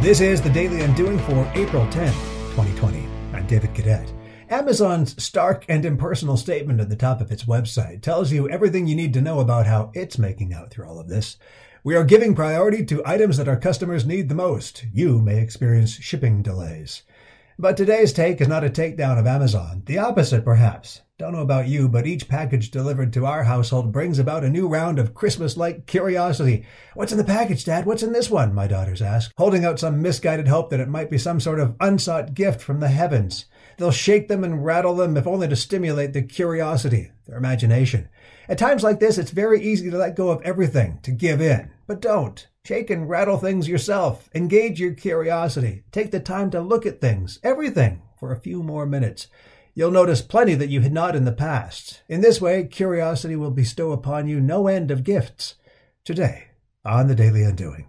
This is the Daily Undoing for April 10th, 2020. I'm David Cadet. Amazon's stark and impersonal statement at the top of its website tells you everything you need to know about how it's making out through all of this. We are giving priority to items that our customers need the most. You may experience shipping delays. But today's take is not a takedown of Amazon. The opposite, perhaps. Don't know about you, but each package delivered to our household brings about a new round of Christmas like curiosity. What's in the package, Dad? What's in this one? My daughters ask, holding out some misguided hope that it might be some sort of unsought gift from the heavens. They'll shake them and rattle them if only to stimulate their curiosity, their imagination. At times like this, it's very easy to let go of everything, to give in. But don't. Shake and rattle things yourself. Engage your curiosity. Take the time to look at things, everything, for a few more minutes. You'll notice plenty that you had not in the past. In this way, curiosity will bestow upon you no end of gifts. Today, on the Daily Undoing.